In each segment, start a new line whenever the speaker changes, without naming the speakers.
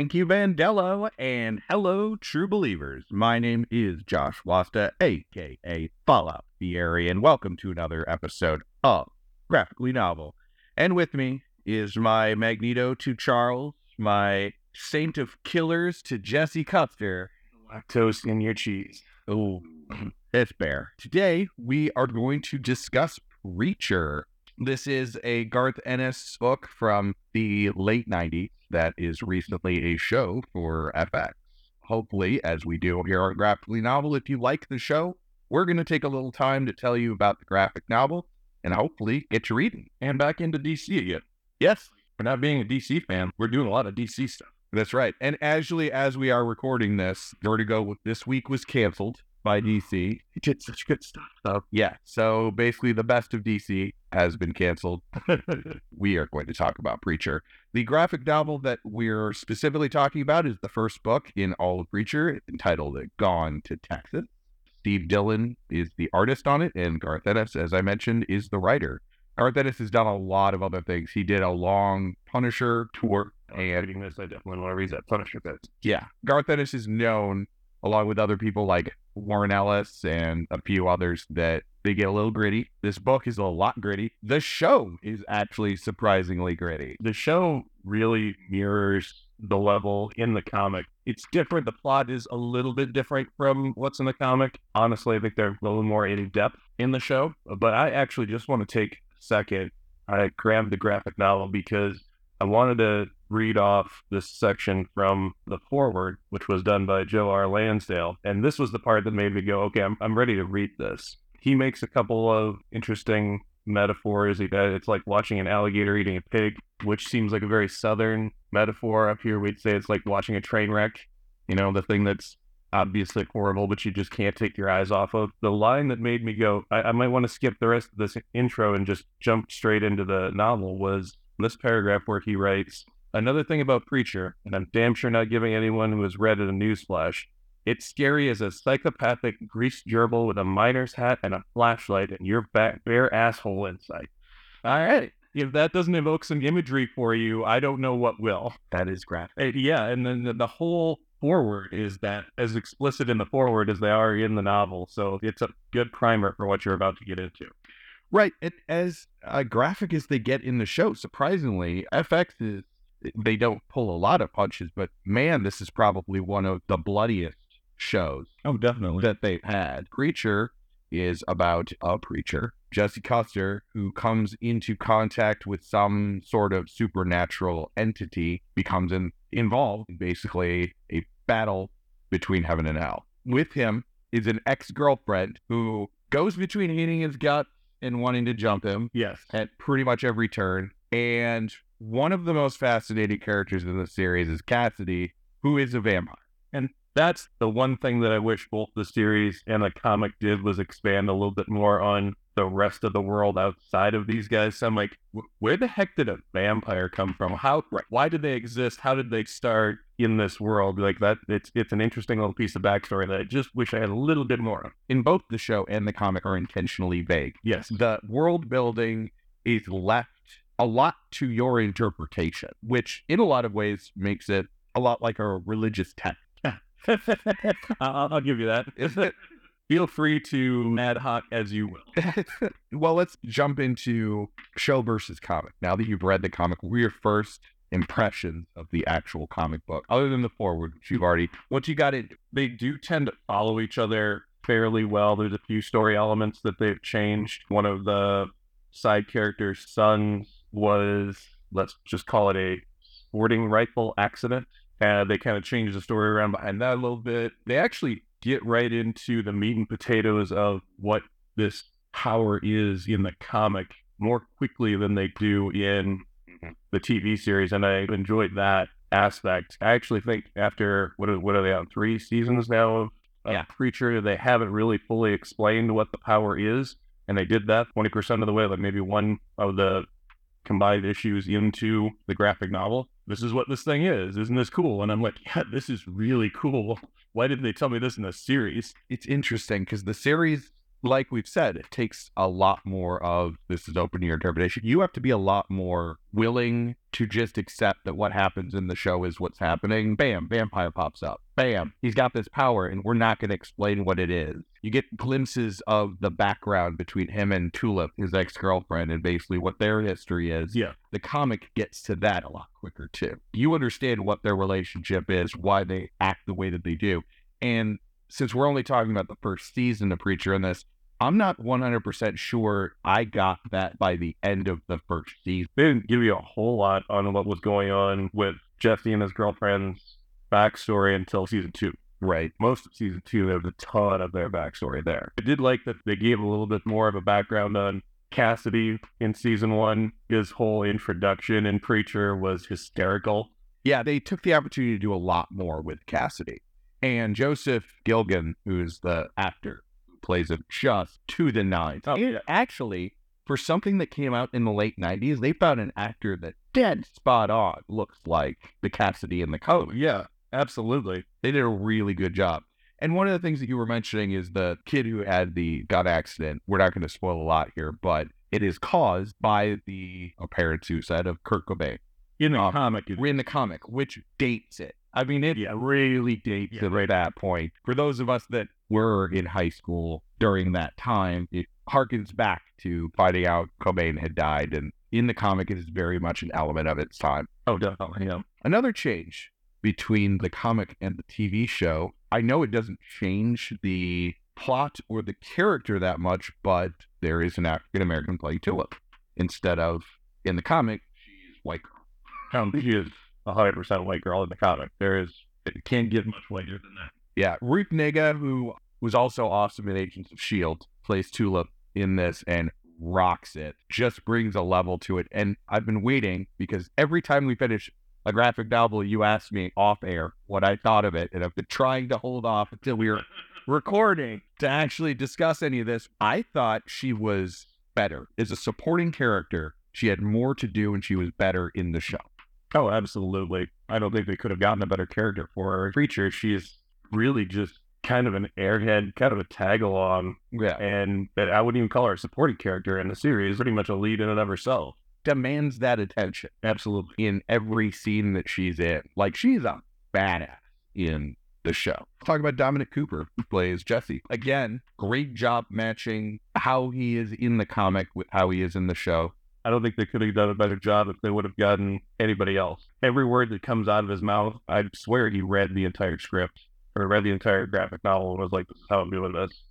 Thank you, Vandello, and hello, true believers. My name is Josh Wasta, aka Fallout Fieri, and welcome to another episode of Graphically Novel. And with me is my Magneto to Charles, my Saint of Killers to Jesse Custer.
Lactose in your cheese.
Oh, it's bear. Today we are going to discuss Preacher. This is a Garth Ennis book from the late 90s that is recently a show for FX. Hopefully, as we do here on Graphically Novel, if you like the show, we're going to take a little time to tell you about the graphic novel and hopefully get you reading.
And back into DC again.
Yes,
For not being a DC fan, we're doing a lot of DC stuff.
that's right. And actually, as we are recording this, Vertigo this week was canceled by DC.
He did such good stuff, though.
Yeah, so basically, the best of DC has been canceled. we are going to talk about Preacher. The graphic novel that we're specifically talking about is the first book in all of Preacher, entitled Gone to Texas. Steve Dillon is the artist on it, and Garth Ennis, as I mentioned, is the writer. Garth Ennis has done a lot of other things. He did a long Punisher tour, oh,
and
and
reading this, I definitely want to read that Punisher bit.
yeah, Garth Ennis is known, along with other people like Warren Ellis and a few others, that they get a little gritty. This book is a lot gritty. The show is actually surprisingly gritty.
The show really mirrors the level in the comic. It's different. The plot is a little bit different from what's in the comic. Honestly, I think they're a little more in depth in the show. But I actually just want to take a second. I grabbed the graphic novel because I wanted to read off this section from the forward, which was done by Joe R. Lansdale. And this was the part that made me go, okay, I'm, I'm ready to read this. He makes a couple of interesting metaphors. It's like watching an alligator eating a pig, which seems like a very southern metaphor. Up here, we'd say it's like watching a train wreck. You know, the thing that's obviously horrible, but you just can't take your eyes off of. The line that made me go, I, I might want to skip the rest of this intro and just jump straight into the novel was this paragraph where he writes, Another thing about Preacher, and I'm damn sure not giving anyone who has read it a newsflash, it's scary as a psychopathic greased gerbil with a miner's hat and a flashlight and your back bare asshole inside. All right. If that doesn't evoke some imagery for you, I don't know what will.
That is graphic.
Yeah, and then the, the whole forward is that as explicit in the forward as they are in the novel. So it's a good primer for what you're about to get into.
Right. And as uh, graphic as they get in the show, surprisingly, FX is, they don't pull a lot of punches, but man, this is probably one of the bloodiest shows
Oh, definitely.
that they've had. Preacher is about a preacher, Jesse Custer, who comes into contact with some sort of supernatural entity, becomes in, involved in basically a battle between heaven and hell. With him is an ex girlfriend who goes between hating his guts and wanting to jump him
Yes.
at pretty much every turn. And one of the most fascinating characters in the series is Cassidy, who is a vampire.
And that's the one thing that I wish both the series and the comic did was expand a little bit more on the rest of the world outside of these guys. So I'm like, where the heck did a vampire come from? How? Why did they exist? How did they start in this world? Like that. It's it's an interesting little piece of backstory that I just wish I had a little bit more of.
In both the show and the comic are intentionally vague.
Yes.
The world building is left a lot to your interpretation, which in a lot of ways makes it a lot like a religious text.
I'll, I'll give you that. Feel free to ad hot as you will.
well, let's jump into show versus comic. Now that you've read the comic, your first impressions of the actual comic book, other than the forward, which you've already, what you got it,
they do tend to follow each other fairly well. There's a few story elements that they've changed. One of the side characters' sons was, let's just call it a sporting rifle accident. Uh, they kind of change the story around behind that a little bit. They actually get right into the meat and potatoes of what this power is in the comic more quickly than they do in the TV series, and I enjoyed that aspect. I actually think after what are, what are they on three seasons now of, of
Yeah.
Preacher, they haven't really fully explained what the power is, and they did that twenty percent of the way, like maybe one of the combined issues into the graphic novel. this is what this thing is. Isn't this cool? And I'm like, yeah, this is really cool. Why didn't they tell me this in the series?
It's interesting because the series, like we've said, it takes a lot more of this is open to your interpretation. You have to be a lot more willing to just accept that what happens in the show is what's happening. Bam, vampire pops up. Bam, he's got this power, and we're not going to explain what it is. You get glimpses of the background between him and Tulip, his ex girlfriend, and basically what their history is.
Yeah.
The comic gets to that a lot quicker, too. You understand what their relationship is, why they act the way that they do. And since we're only talking about the first season of Preacher in this, I'm not 100% sure I got that by the end of the first season.
They didn't give you a whole lot on what was going on with Jesse and his girlfriend's backstory until season two.
Right.
Most of season two, there was a ton of their backstory there. I did like that they gave a little bit more of a background on Cassidy in season one. His whole introduction in Preacher was hysterical.
Yeah, they took the opportunity to do a lot more with Cassidy. And Joseph Gilgun, who's the actor who plays him just to the nines.
Oh, yeah.
actually, for something that came out in the late 90s, they found an actor that dead spot on looks like the Cassidy in the comic.
yeah, absolutely.
They did a really good job. And one of the things that you were mentioning is the kid who had the gun accident. We're not going to spoil a lot here, but it is caused by the apparent suicide of Kurt Cobain
In the
Um,
comic, it-
in the comic, which dates it. I mean, it
Yeah.
really dates
Yeah.
at that point. For those of us that were in high school during that time, it harkens back to finding out Cobain had died. And in the comic, it is very much an element of its time.
oh, definitely. Yeah.
Another change between the comic and the TV show, I know it doesn't change the plot or the character that much, but there is an African American playing Tulip instead of in the comic, she's white girl.
Um, she is hundred percent white girl in the comic. There is it can't get much whiter than that.
Yeah, Ruth Negga, who was also awesome in Agents of S.H.I.E.L.D., plays Tulip in this and rocks it, just brings a level to it. And I've been waiting because every time we finish a graphic novel, you ask me off air what I thought of it. And I've been trying to hold off until we were recording to actually discuss any of this. I thought she was better as a supporting character. She had more to do and she was better in the show.
Oh, absolutely. I don't think they could have gotten a better character for her. Creature, she's really just kind of an airhead, kind of a tag along,
Yeah.
and that I wouldn't even call her a supporting character in the series. Pretty much a lead in and of herself.
Demands that attention.
Absolutely.
in every scene that she's in. Like she's a badass in the show. Talk about Dominic Cooper, who plays Jesse. Again, great job matching how he is in the comic with how he is in the show.
I don't think they could have done a better job if they would have gotten anybody else. Every word that comes out of his mouth, I swear he read the entire script or read the entire graphic novel and was like, "This is how I'm doing this."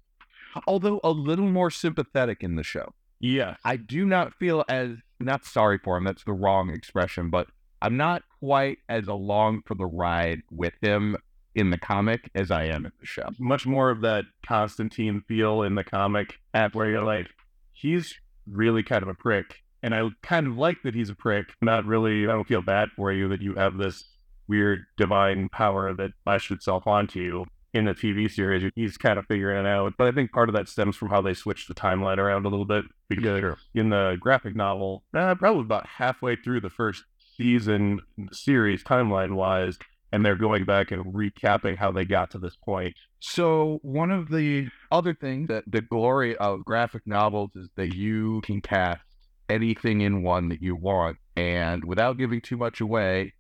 Although a little more sympathetic in the show.
Yeah,
I do not feel as not sorry for him, that's the wrong expression, but I'm not quite as along for the ride with him in the comic as I am in the show.
much more of that Constantine feel in the comic, at where you're like, he's really kind of a prick, and I kind of like that he's a prick. Not really. I don't feel bad for you that you have this weird divine power that lashed itself onto you. In the TV series, he's kind of figuring it out. But I think part of that stems from how they switched the timeline around a little bit. Because in the graphic novel, uh, probably about halfway through the first season series, timeline wise, and they're going back and recapping how they got to this point.
So one of the other things that the glory of graphic novels is that you can cast anything in one that you want. And without giving too much away,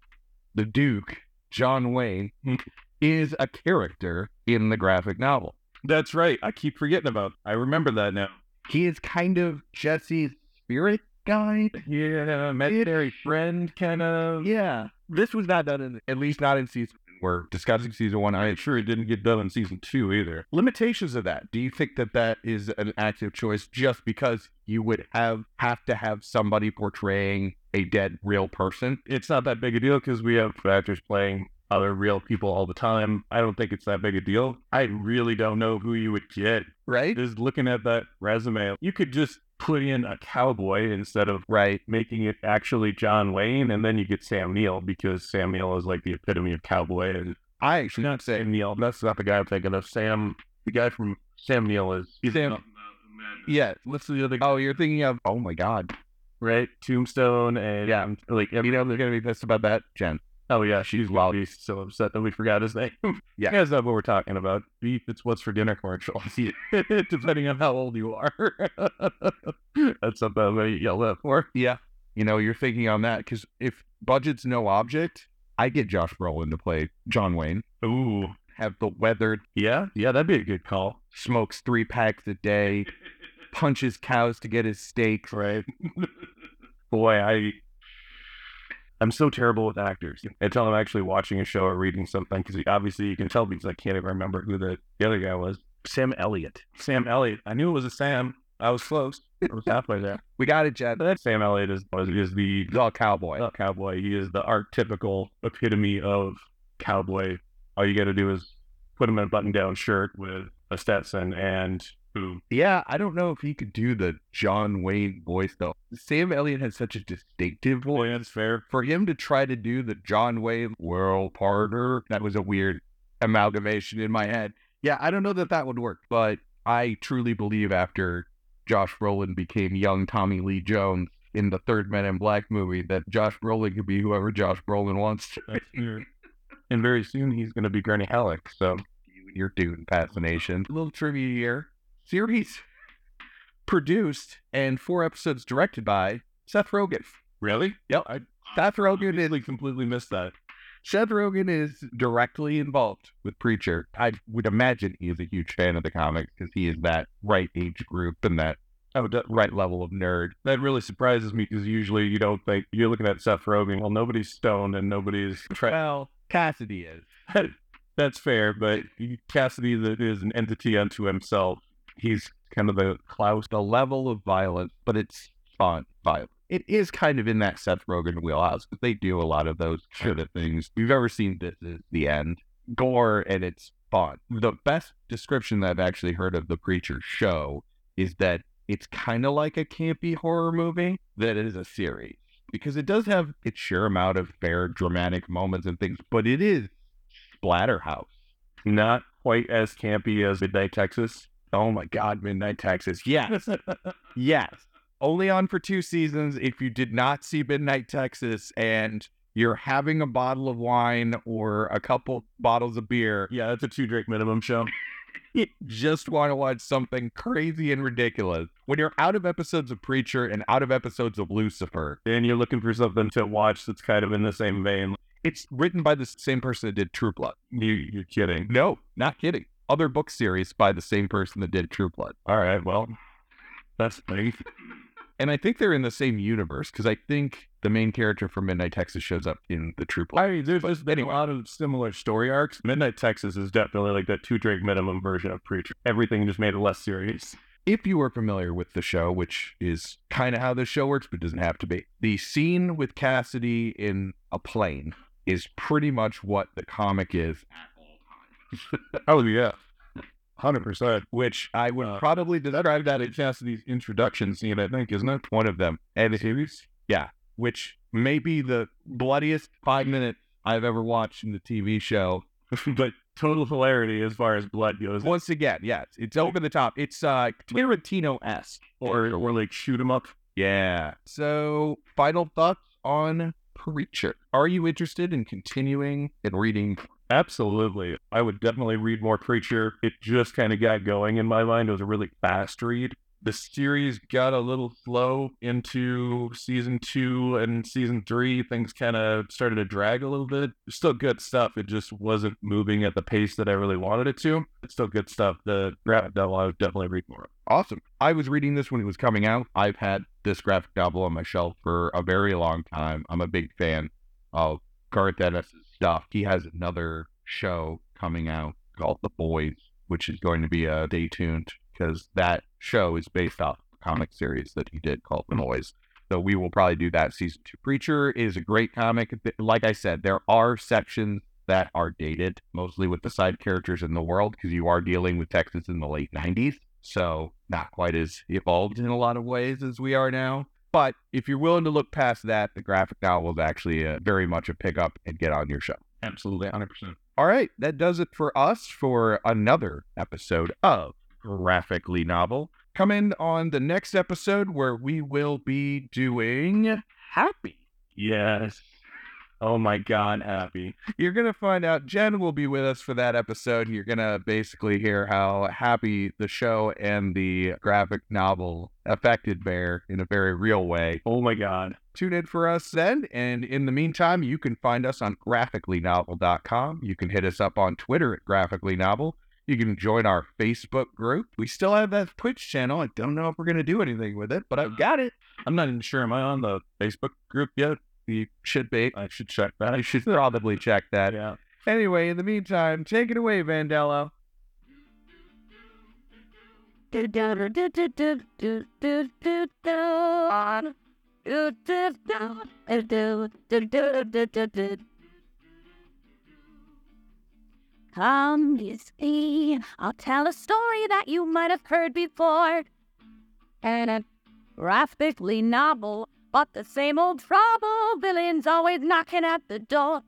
the Duke, John Wayne, is a character in the graphic novel.
That's right. I keep forgetting about. I remember that now.
He is kind of Jesse's spirit guide.
Yeah, imaginary friend kind of.
Yeah. This was not done in, at least not in season. We're discussing season one.
I'm sure it didn't get done in season two either.
limitations of that do you think that that is an active choice just because you would have have to have somebody portraying a dead real person
It's not that big a deal because we have actors playing other real people all the time. I don't think it's that big a deal. I really don't know who you would get.
right
Just looking at that resume, you could just put in a cowboy instead of
right
making it actually John Wayne, and then you get Sam Neill because Sam Neill is like the epitome of cowboy. And
i actually
not Sam Neill. That's not the guy I'm thinking of. Sam, the guy from Sam Neill is.
Sam- yeah what's the other Guy? oh you're thinking of oh my god
right? Tombstone and
Yeah.
like
You know they're gonna be pissed about that, Jen.
Oh yeah, she's wild. She's so upset that we forgot his name.
Yeah.
you guys know what we're talking about. Beef, it's what's for dinner commercial. Depending on how old you are, that's something I'm gonna yell at for.
Yeah. You know, you're thinking on that because if budget's no object, I get Josh Brolin to play John Wayne.
Ooh,
Have the weathered,
yeah, yeah, that'd be a good call,
smokes three packs a day, punches cows to get his steak.
right? Boy, I. I'm so terrible with actors until I'm actually watching a show or reading something because obviously you can tell because I can't even remember who the, the other guy was.
Sam Elliott.
Sam Elliott. I knew it was a Sam. I was close. I was halfway there.
We got it.
But that Sam Elliott is is the
He's all cowboy.
uh, cowboy. He is the archetypical epitome of cowboy. All you got to do is put him in a button-down shirt with a Stetson and boom.
Yeah, I don't know if he could do the John Wayne voice though. Sam Elliott has such a distinctive voice.
Boy, that's fair.
For him to try to do the John Wayne world partner, that was a weird amalgamation in my head. Yeah, I don't know that that would work, but I truly believe after Josh Brolin became young Tommy Lee Jones in the third Men in Black movie that Josh Brolin could be whoever Josh Brolin wants to
That's fair. and very soon he's going to be Gurney Halleck. So
you and your Dune fascination. A little trivia here. Series produced and four episodes directed by Seth Rogen.
really,
Yep.
I
Seth Rogen is
completely completely missed that.
Seth Rogen is directly involved with Preacher. I would imagine he is a huge fan of the comics because he is that right age group and that
Oh,
right level of nerd.
that really surprises me because usually you don't think you're looking at Seth Rogen. Well, nobody's stoned and nobody's. Tra-
Well, Cassidy is.
That's fair, but Cassidy is an entity unto himself. He's kind of the Klaus.
The level of violence, but it's fun violence. It is kind of in that Seth Rogen wheelhouse they do a lot of those sort of things. We've ever seen this is the end. Gore and it's fun. The best description that I've actually heard of the Preacher show is that it's kind of like a campy horror movie that is a series because it does have its sure amount of fair dramatic moments and things, but it is Splatterhouse.
Not quite as campy as Midnight Texas.
Oh my God, Midnight Texas. Yes. Yes. Only on for two seasons. If you did not see Midnight Texas and you're having a bottle of wine or a couple bottles of beer,
yeah, that's a two drink minimum show.
just want to watch something crazy and ridiculous. When you're out of episodes of Preacher and out of episodes of Lucifer,
And you're looking for something to watch that's kind of in the same vein.
it's written by the same person that did True Blood.
You, you're kidding.
No, not kidding. Other book series by the same person that did True Blood.
All right, well, that's the thing.
And I think they're in the same universe because I think the main character from Midnight Texas shows up in the True Blood.
I mean, there's, there's been a lot of similar story arcs. Midnight Texas is definitely like that two drink minimum version of Preacher. Everything just made it less serious.
if you are familiar with the show, which is kind of how the show works, but doesn't have to be, the scene with Cassidy in a plane is pretty much what the comic is
Oh, yeah. 100%.
which I would
Uh,
probably describe that as
Cassidy's introduction scene, I think, isn't it?
one of them. And
Series? Yeah.
Which may be the bloodiest five minutes I've ever watched in the TV show.
but total hilarity as far as blood goes.
Once again, yes, it's over the top. It's uh Tarantino esque.
Or, or like shoot 'em up.
Yeah. So, final thoughts on Preacher. Are you interested in continuing and reading?
Absolutely. I would definitely read more Preacher. It just kind of got going in my mind. It was a really fast read. The series got a little slow into season two and season three. Things kind of started to drag a little bit. Still good stuff. It just wasn't moving at the pace that I really wanted it to. It's still good stuff. The graphic novel I would definitely read more.
Awesome. I was reading this when it was coming out. I've had this graphic novel on my shelf for a very long time. I'm a big fan of Garth Ennis' stuff. He has another show coming out called The Boys, which is going to be uh, a day tuned because that show is based off a comic series that he did called The Boys. So we will probably do that season two. Preacher is a great comic. Like I said, there are sections that are dated, mostly with the side characters in the world, because you are dealing with Texas in the late 90s. So not quite as evolved in a lot of ways as we are now. But if you're willing to look past that, the graphic novel is actually uh very much a pickup and get on your show.
Absolutely, 100%.
All right, that does it for us for another episode of Graphically Novel. Come in on the next episode where we will be doing Happy.
Yes. Oh my God, happy.
You're going to find out Jen will be with us for that episode. You're going to basically hear how happy the show and the graphic novel affected Bear in a very real way.
Oh my God.
Tune in for us then. And in the meantime, you can find us on graphicallynovel.com. You can hit us up on Twitter at graphicallynovel. You can join our Facebook group. We still have that Twitch channel. I don't know if we're going to do anything with it, but I've got it.
I'm not even sure. Am I on the Facebook group yet?
You should be.
I should check that.
I should probably check that.
Yeah.
Anyway, in the meantime, take it away, Vandello.
Come with me, I'll tell a story that you might have heard before. And a graphically novel, but the same old trouble. Villains always knocking at the door.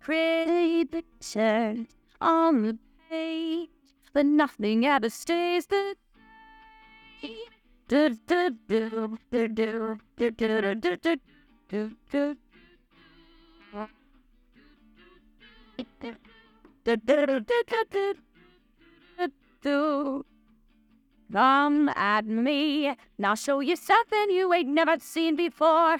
Pretty pictures on the page, but nothing ever stays the same. Come at me, I'll show you something you ain't never seen before.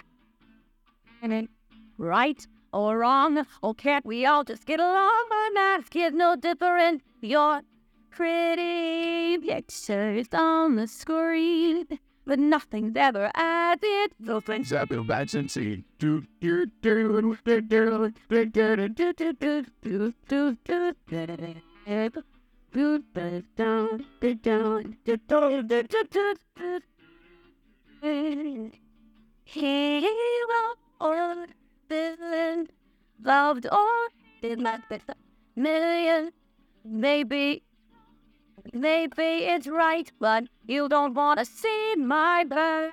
Right or wrong, or can't we all just get along? My mask is no different. Your pretty pictures on the screen, but nothing's ever as it. Those things
have been since he.
do do do do do do do do do do do do do do do do do do do do Hero or villain, loved or did not million, maybe maybe it's right, but you don't want to see my bird.